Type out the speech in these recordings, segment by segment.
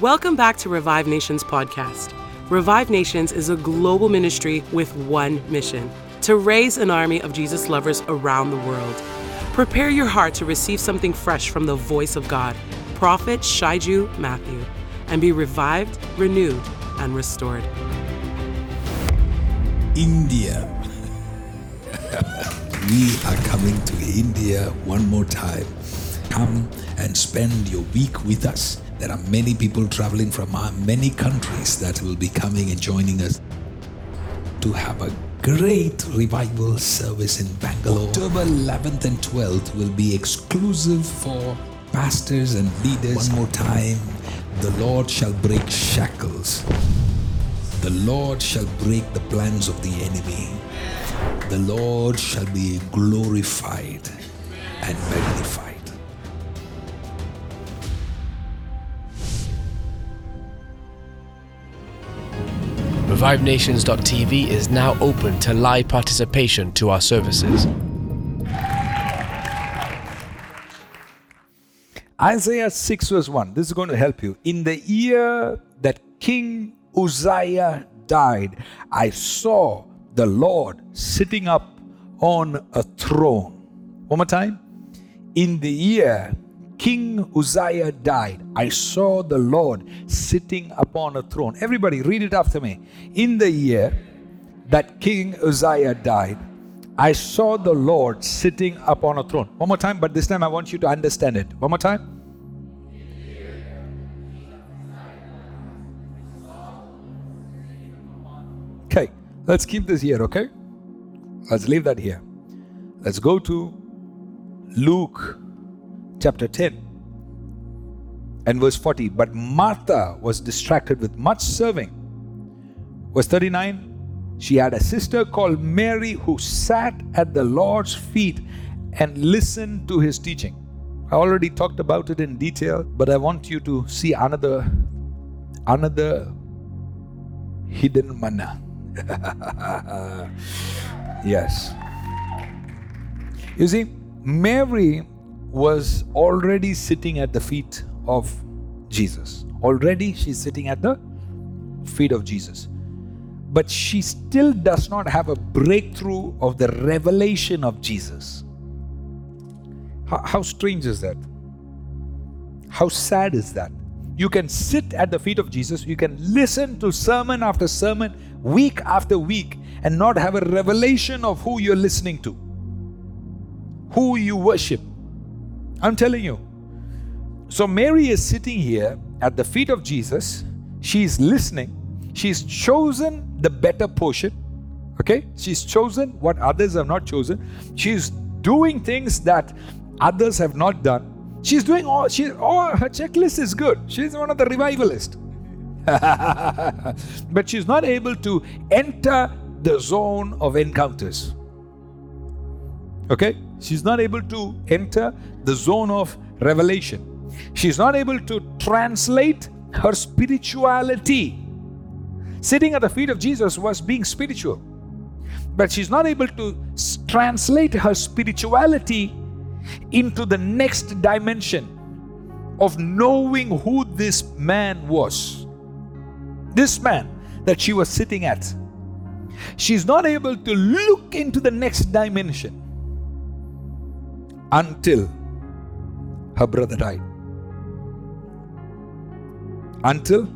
Welcome back to Revive Nations podcast. Revive Nations is a global ministry with one mission to raise an army of Jesus lovers around the world. Prepare your heart to receive something fresh from the voice of God, Prophet Shaiju Matthew, and be revived, renewed, and restored. India. we are coming to India one more time. Come and spend your week with us. There are many people traveling from uh, many countries that will be coming and joining us to have a great revival service in Bangalore. October 11th and 12th will be exclusive for pastors and leaders. One more time, the Lord shall break shackles. The Lord shall break the plans of the enemy. The Lord shall be glorified and magnified. ReviveNations.tv is now open to live participation to our services. Isaiah 6 verse 1. This is going to help you. In the year that King Uzziah died, I saw the Lord sitting up on a throne. One more time. In the year King Uzziah died, I saw the Lord sitting upon a throne. Everybody, read it after me. In the year that King Uzziah died, I saw the Lord sitting upon a throne. One more time, but this time I want you to understand it. One more time. Okay, let's keep this here, okay? Let's leave that here. Let's go to Luke chapter 10 and verse 40. But Martha was distracted with much serving. Verse 39 she had a sister called Mary who sat at the Lord's feet and listened to his teaching. I already talked about it in detail, but I want you to see another another hidden manna. yes. You see, Mary was already sitting at the feet of Jesus. Already she's sitting at the feet of Jesus. But she still does not have a breakthrough of the revelation of Jesus. How, how strange is that? How sad is that? You can sit at the feet of Jesus, you can listen to sermon after sermon, week after week, and not have a revelation of who you're listening to, who you worship. I'm telling you. So Mary is sitting here at the feet of Jesus. She's listening. She's chosen the better portion. Okay? She's chosen what others have not chosen. She's doing things that others have not done. She's doing all she all her checklist is good. She's one of the revivalists. but she's not able to enter the zone of encounters. Okay? She's not able to enter the zone of revelation. She's not able to translate her spirituality. Sitting at the feet of Jesus was being spiritual. But she's not able to translate her spirituality into the next dimension of knowing who this man was. This man that she was sitting at. She's not able to look into the next dimension until her brother died. Until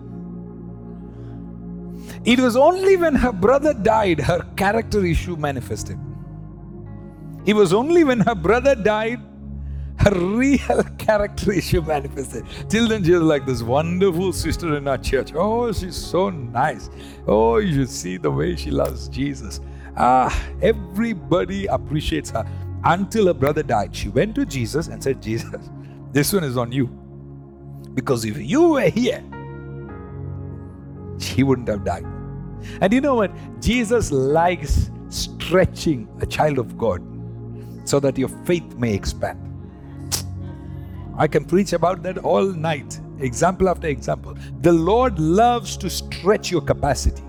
it was only when her brother died her character issue manifested. It was only when her brother died her real character issue manifested. Till then, she was like this wonderful sister in our church. Oh, she's so nice. Oh, you should see the way she loves Jesus. Ah, everybody appreciates her until her brother died. She went to Jesus and said, Jesus, this one is on you. Because if you were here, he wouldn't have died. And you know what? Jesus likes stretching a child of God so that your faith may expand. I can preach about that all night, example after example. The Lord loves to stretch your capacity.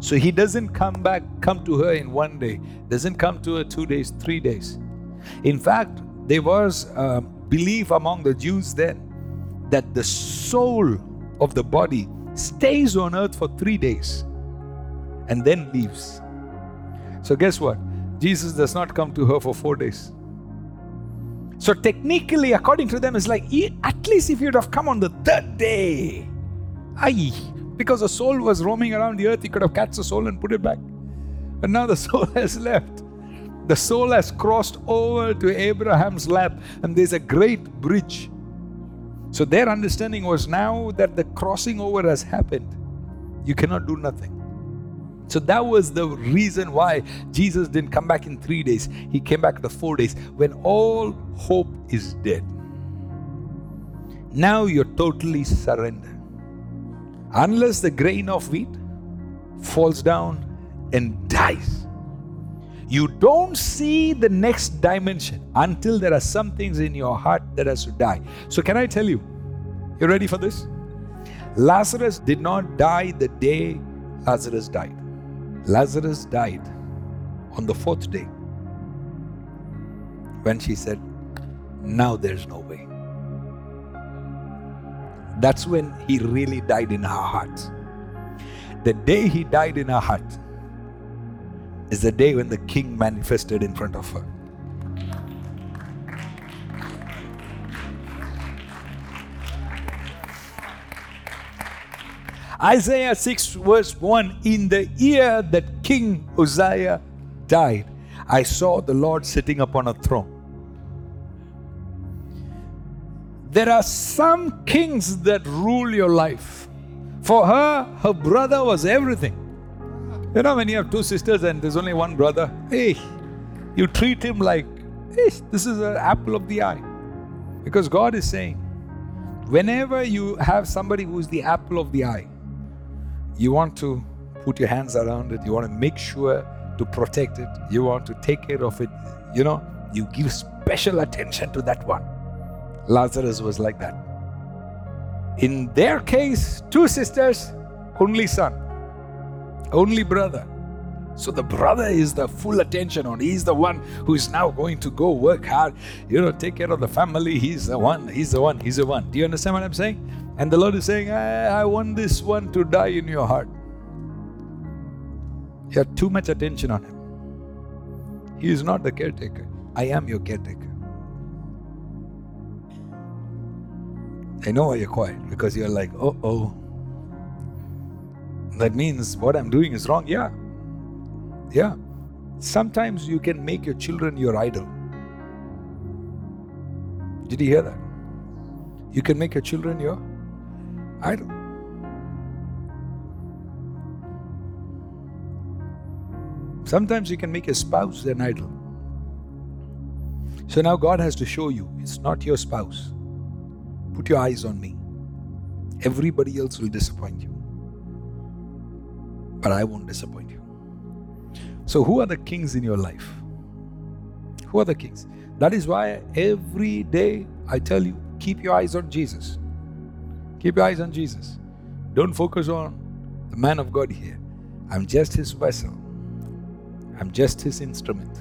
So he doesn't come back, come to her in one day, doesn't come to her two days, three days. In fact, there was a belief among the Jews then that the soul of the body stays on earth for three days and then leaves. So, guess what? Jesus does not come to her for four days. So, technically, according to them, it's like at least if you'd have come on the third day, aye, because the soul was roaming around the earth, he could have catch the soul and put it back. But now the soul has left. The soul has crossed over to Abraham's lap, and there's a great bridge. So their understanding was now that the crossing over has happened, you cannot do nothing. So that was the reason why Jesus didn't come back in three days. He came back the four days when all hope is dead. Now you're totally surrendered. Unless the grain of wheat falls down and dies, you don't see the next dimension until there are some things in your heart that has to die. So, can I tell you? You ready for this? Lazarus did not die the day Lazarus died. Lazarus died on the fourth day when she said, Now there's no way. That's when he really died in her heart. The day he died in her heart, is the day when the king manifested in front of her. Isaiah 6, verse 1 In the year that King Uzziah died, I saw the Lord sitting upon a throne. There are some kings that rule your life. For her, her brother was everything. You know, when you have two sisters and there's only one brother, hey, you treat him like, hey, this is an apple of the eye. Because God is saying, whenever you have somebody who's the apple of the eye, you want to put your hands around it, you want to make sure to protect it, you want to take care of it, you know, you give special attention to that one. Lazarus was like that. In their case, two sisters, only son only brother. So the brother is the full attention on. He's the one who is now going to go work hard, you know, take care of the family. He's the one, he's the one, he's the one. Do you understand what I'm saying? And the Lord is saying, I, I want this one to die in your heart. You have too much attention on him. He is not the caretaker. I am your caretaker. I know why you're quiet because you're like, oh, oh, that means what I'm doing is wrong. Yeah. Yeah. Sometimes you can make your children your idol. Did you hear that? You can make your children your idol. Sometimes you can make a spouse an idol. So now God has to show you it's not your spouse. Put your eyes on me. Everybody else will disappoint you but I won't disappoint you. So, who are the kings in your life? Who are the kings? That is why every day I tell you, keep your eyes on Jesus. Keep your eyes on Jesus. Don't focus on the man of God here. I'm just his vessel, I'm just his instrument.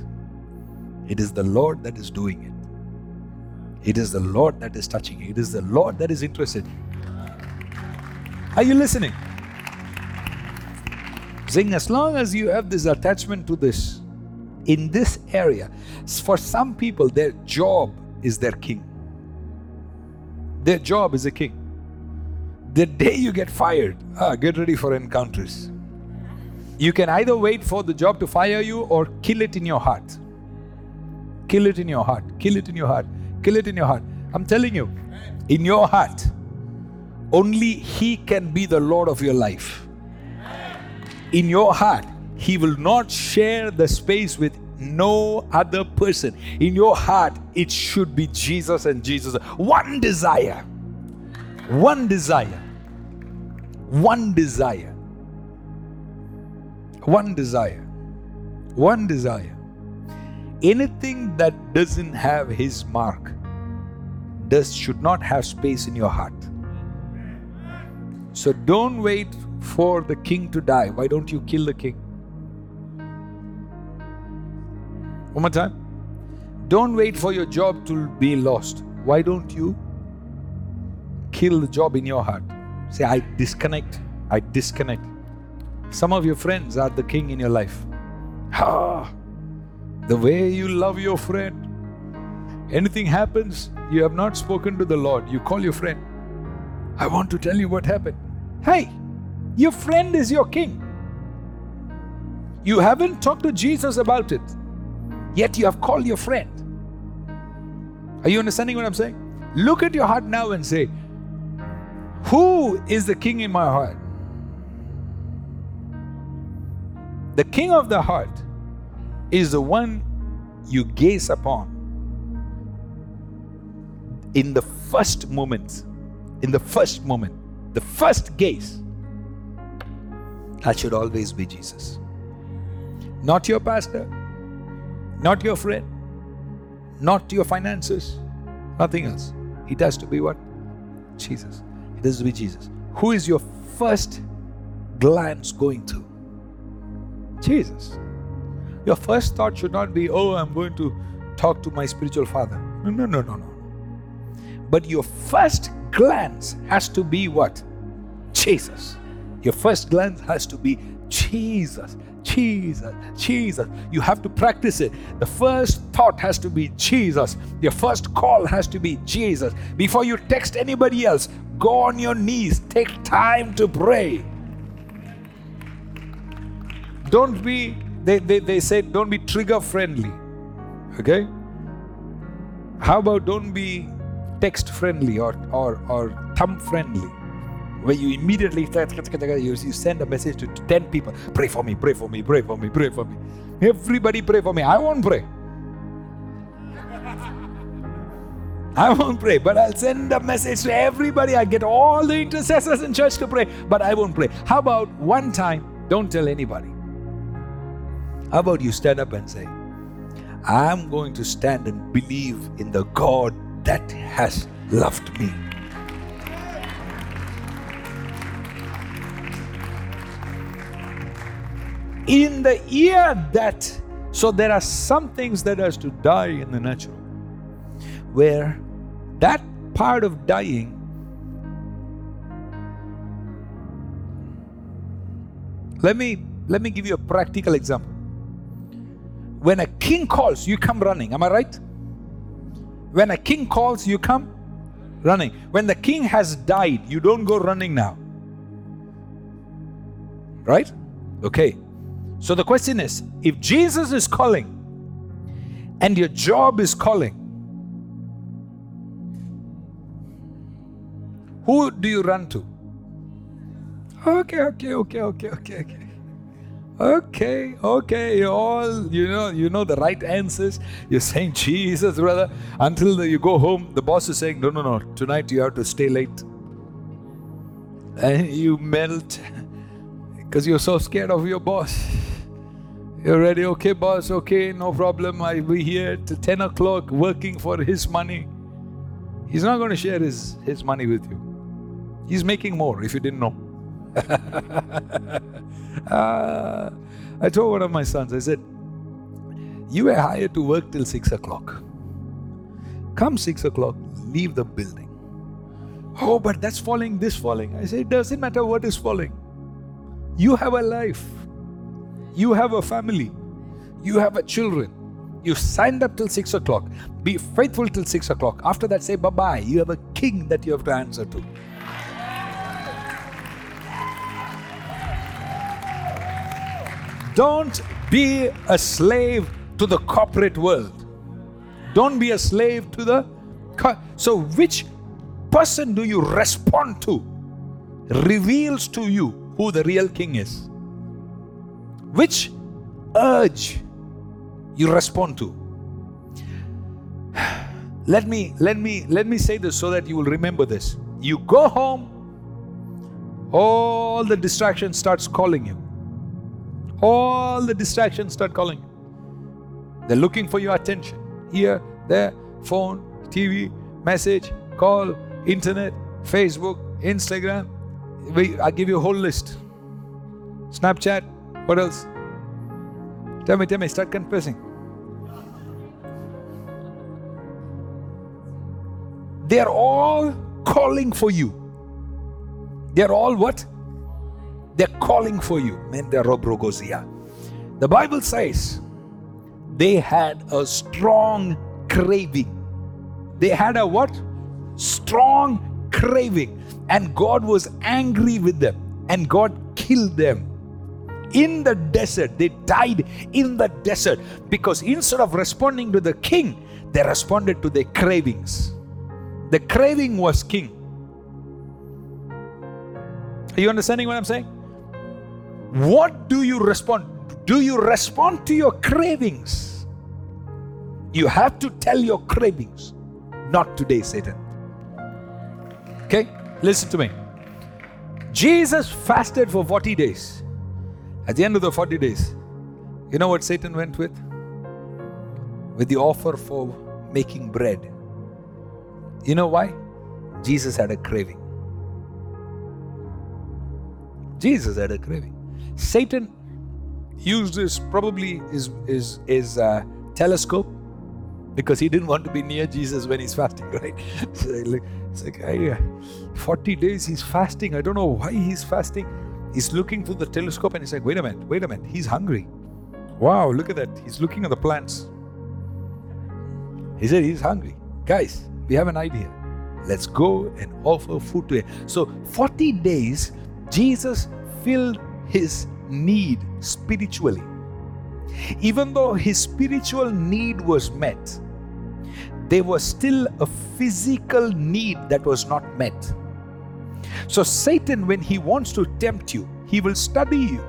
It is the Lord that is doing it. It is the Lord that is touching it. It is the Lord that is interested. Are you listening? Saying, as long as you have this attachment to this, in this area, for some people, their job is their king. Their job is a king. The day you get fired, ah, get ready for encounters. You can either wait for the job to fire you or kill it in your heart. Kill it in your heart. Kill it in your heart. Kill it in your heart. I'm telling you, in your heart, only He can be the Lord of your life in your heart, He will not share the space with no other person. In your heart, it should be Jesus and Jesus. One desire. One desire. One desire. One desire. One desire. Anything that doesn't have His mark does should not have space in your heart. So don't wait for the king to die. Why don't you kill the king? One more time. Don't wait for your job to be lost. Why don't you kill the job in your heart? Say, I disconnect. I disconnect. Some of your friends are the king in your life. Ah, the way you love your friend. Anything happens, you have not spoken to the Lord. You call your friend. I want to tell you what happened. Hey, your friend is your king. You haven't talked to Jesus about it, yet you have called your friend. Are you understanding what I'm saying? Look at your heart now and say, Who is the king in my heart? The king of the heart is the one you gaze upon in the first moment. In the first moment, the first gaze. That should always be Jesus. Not your pastor, not your friend, not your finances, nothing else. It has to be what? Jesus. It has to be Jesus. Who is your first glance going to? Jesus. Your first thought should not be, oh, I'm going to talk to my spiritual father. No, no, no, no, no. But your first glance has to be what? Jesus. Your first glance has to be Jesus. Jesus, Jesus. You have to practice it. The first thought has to be Jesus. Your first call has to be Jesus. Before you text anybody else, go on your knees. Take time to pray. Don't be, they, they, they said, don't be trigger friendly. Okay? How about don't be text friendly or, or, or thumb friendly? where you immediately you send a message to 10 people pray for me pray for me pray for me pray for me everybody pray for me i won't pray I won't pray, but I'll send a message to everybody. I get all the intercessors in church to pray, but I won't pray. How about one time, don't tell anybody? How about you stand up and say, I'm going to stand and believe in the God that has loved me. in the year that so there are some things that has to die in the natural where that part of dying let me let me give you a practical example when a king calls you come running am i right when a king calls you come running when the king has died you don't go running now right okay so the question is if Jesus is calling and your job is calling, who do you run to? Okay, okay, okay, okay, okay, okay. Okay, okay, you all you know, you know the right answers. You're saying Jesus, brother. Until you go home, the boss is saying, No, no, no, tonight you have to stay late. And you melt because you're so scared of your boss. You're ready? Okay, boss, okay, no problem. I'll be here till 10 o'clock working for his money. He's not going to share his, his money with you. He's making more if you didn't know. Uh, I told one of my sons, I said, You were hired to work till 6 o'clock. Come 6 o'clock, leave the building. Oh, but that's falling, this falling. I said, It doesn't matter what is falling. You have a life. You have a family. You have a children. You signed up till 6 o'clock. Be faithful till 6 o'clock. After that, say bye bye. You have a king that you have to answer to. Don't be a slave to the corporate world. Don't be a slave to the. Co- so, which person do you respond to reveals to you who the real king is which urge you respond to let me let me let me say this so that you will remember this you go home all the distractions starts calling you all the distractions start calling they're looking for your attention here there phone tv message call internet facebook instagram i give you a whole list snapchat what else? Tell me, tell me, start confessing. They are all calling for you. They're all what? They're calling for you. The Bible says they had a strong craving. They had a what? Strong craving. And God was angry with them. And God killed them in the desert. They died in the desert because instead of responding to the king, they responded to their cravings. The craving was king. Are you understanding what I'm saying? What do you respond? Do you respond to your cravings? You have to tell your cravings. Not today, Satan. Okay? Listen to me. Jesus fasted for 40 days. At the end of the 40 days, you know what Satan went with? With the offer for making bread. You know why? Jesus had a craving. Jesus had a craving. Satan used his probably his his, his uh, telescope because he didn't want to be near Jesus when he's fasting, right? it's like, hey, uh, 40 days he's fasting. I don't know why he's fasting. He's looking through the telescope and he's like, wait a minute, wait a minute, he's hungry. Wow, look at that. He's looking at the plants. He said he's hungry. Guys, we have an idea. Let's go and offer food to him. So, 40 days, Jesus filled his need spiritually. Even though his spiritual need was met, there was still a physical need that was not met. So, Satan, when he wants to tempt you, he will study you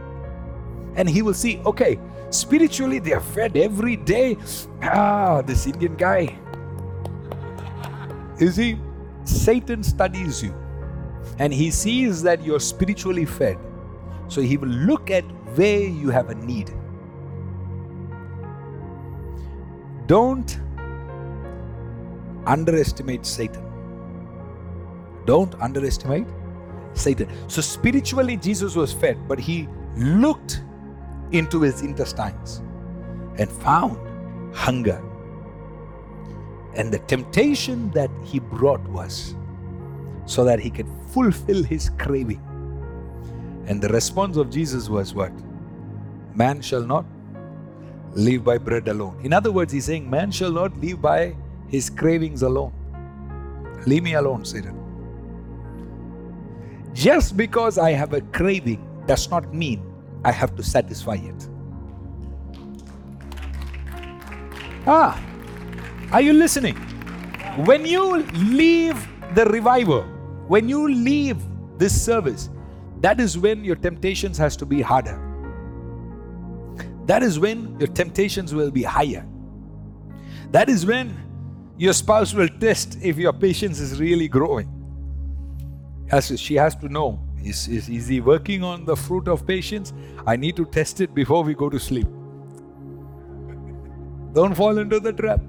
and he will see, okay, spiritually they are fed every day. Ah, this Indian guy. You see, Satan studies you and he sees that you're spiritually fed. So he will look at where you have a need. Don't underestimate Satan. Don't underestimate Satan. So spiritually, Jesus was fed, but he looked into his intestines and found hunger. And the temptation that he brought was so that he could fulfill his craving. And the response of Jesus was what? Man shall not live by bread alone. In other words, he's saying, Man shall not live by his cravings alone. Leave me alone, Satan. Just because I have a craving does not mean I have to satisfy it. Ah, are you listening? When you leave the revival, when you leave this service, that is when your temptations has to be harder. That is when your temptations will be higher. That is when your spouse will test if your patience is really growing. As she has to know is, is, is he working on the fruit of patience? I need to test it before we go to sleep. Don't fall into the trap.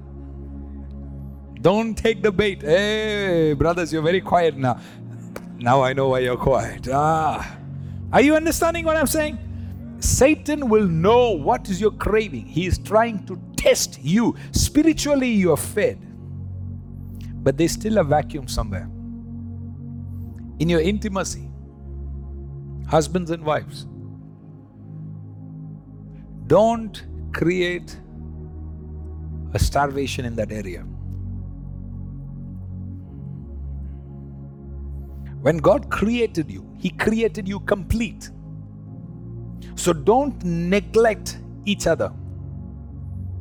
Don't take the bait. Hey, brothers, you're very quiet now. Now I know why you're quiet. Ah. Are you understanding what I'm saying? Satan will know what is your craving. He is trying to test you. Spiritually, you are fed. But there's still a vacuum somewhere. In your intimacy, husbands and wives, don't create a starvation in that area. When God created you, He created you complete. So don't neglect each other.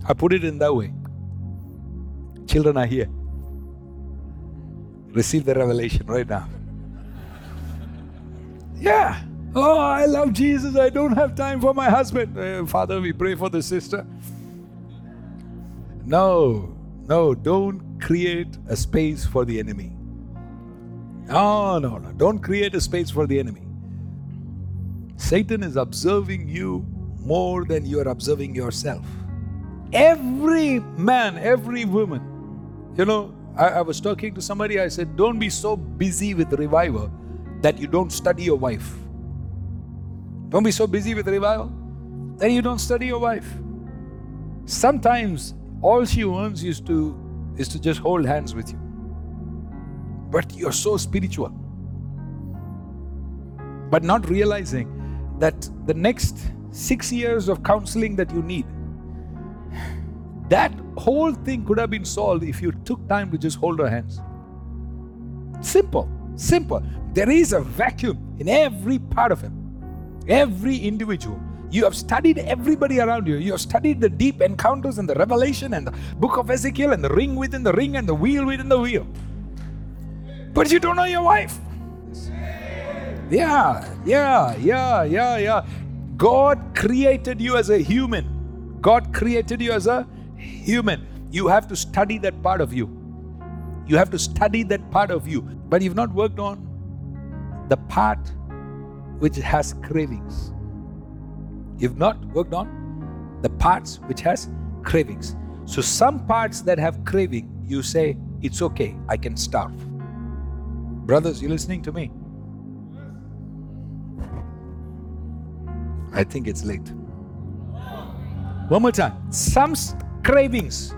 I put it in that way. Children are here. Receive the revelation right now. Yeah. Oh, I love Jesus. I don't have time for my husband. Uh, Father, we pray for the sister. No, no, don't create a space for the enemy. No, no, no. Don't create a space for the enemy. Satan is observing you more than you are observing yourself. Every man, every woman. You know, I, I, was talking to somebody, I said, Don't be so busy with revival that you don't study your wife. Don't be so busy with revival that you don't study your wife. Sometimes all she wants is to is to just hold hands with you but you're so spiritual. but not realizing that the next six years of counseling that you need, that whole thing could have been solved if you took time to just hold her hands. Simple, simple. There is a vacuum in every part of him, every individual. You have studied everybody around you. You have studied the deep encounters and the revelation and the book of Ezekiel and the ring within the ring and the wheel within the wheel. But you don't know your wife. Yeah, yeah, yeah, yeah, yeah. God created you as a human. God created you as a human. You have to study that part of you. You have to study that part of you. But you've not worked on the part which has cravings. You've not worked on the parts which has cravings. So some parts that have craving, you say, it's okay, I can starve. Brothers, you listening to me? I think it's late. One more time. Some cravings,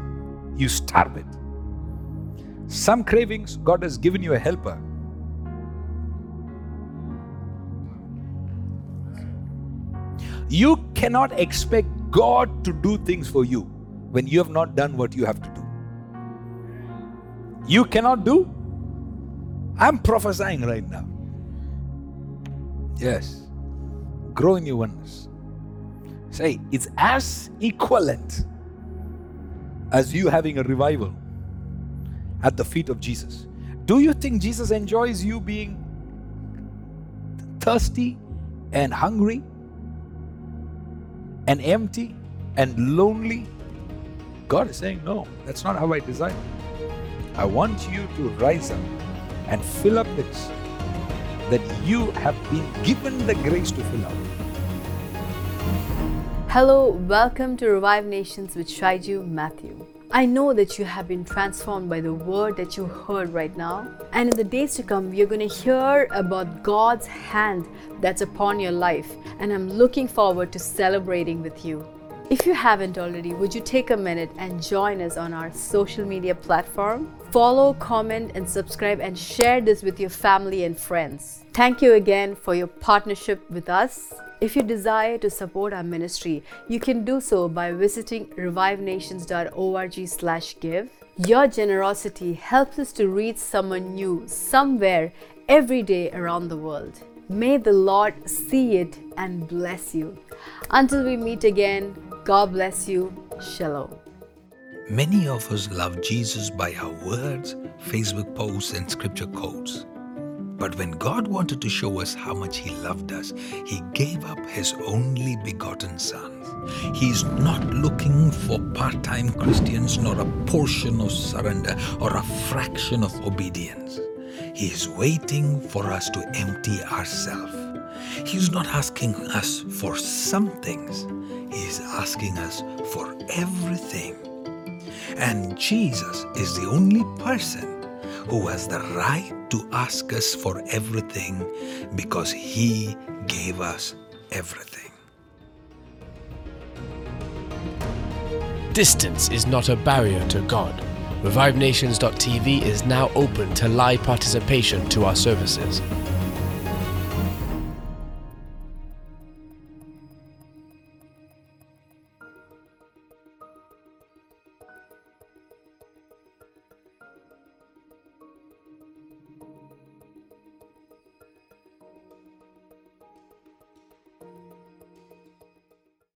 you starve it. Some cravings, God has given you a helper. You cannot expect God to do things for you when you have not done what you have to do. You cannot do. I'm prophesying right now. Yes. Grow in your oneness. Say, it's as equivalent as you having a revival at the feet of Jesus. Do you think Jesus enjoys you being thirsty and hungry and empty and lonely? God is saying, No, that's not how I designed it. I want you to rise up and fill up this that you have been given the grace to fill up. Hello, welcome to Revive Nations with Shaiju Matthew. I know that you have been transformed by the word that you heard right now. And in the days to come, you're going to hear about God's hand that's upon your life. And I'm looking forward to celebrating with you. If you haven't already, would you take a minute and join us on our social media platform? Follow, comment, and subscribe, and share this with your family and friends. Thank you again for your partnership with us. If you desire to support our ministry, you can do so by visiting revivenations.org/give. Your generosity helps us to reach someone new somewhere every day around the world. May the Lord see it and bless you. Until we meet again, God bless you. Shalom. Many of us love Jesus by our words, Facebook posts, and scripture quotes. But when God wanted to show us how much He loved us, He gave up His only begotten Son. He is not looking for part time Christians nor a portion of surrender or a fraction of obedience. He is waiting for us to empty ourselves. He is not asking us for some things, He is asking us for everything. And Jesus is the only person who has the right to ask us for everything because he gave us everything. Distance is not a barrier to God. ReviveNations.tv is now open to live participation to our services.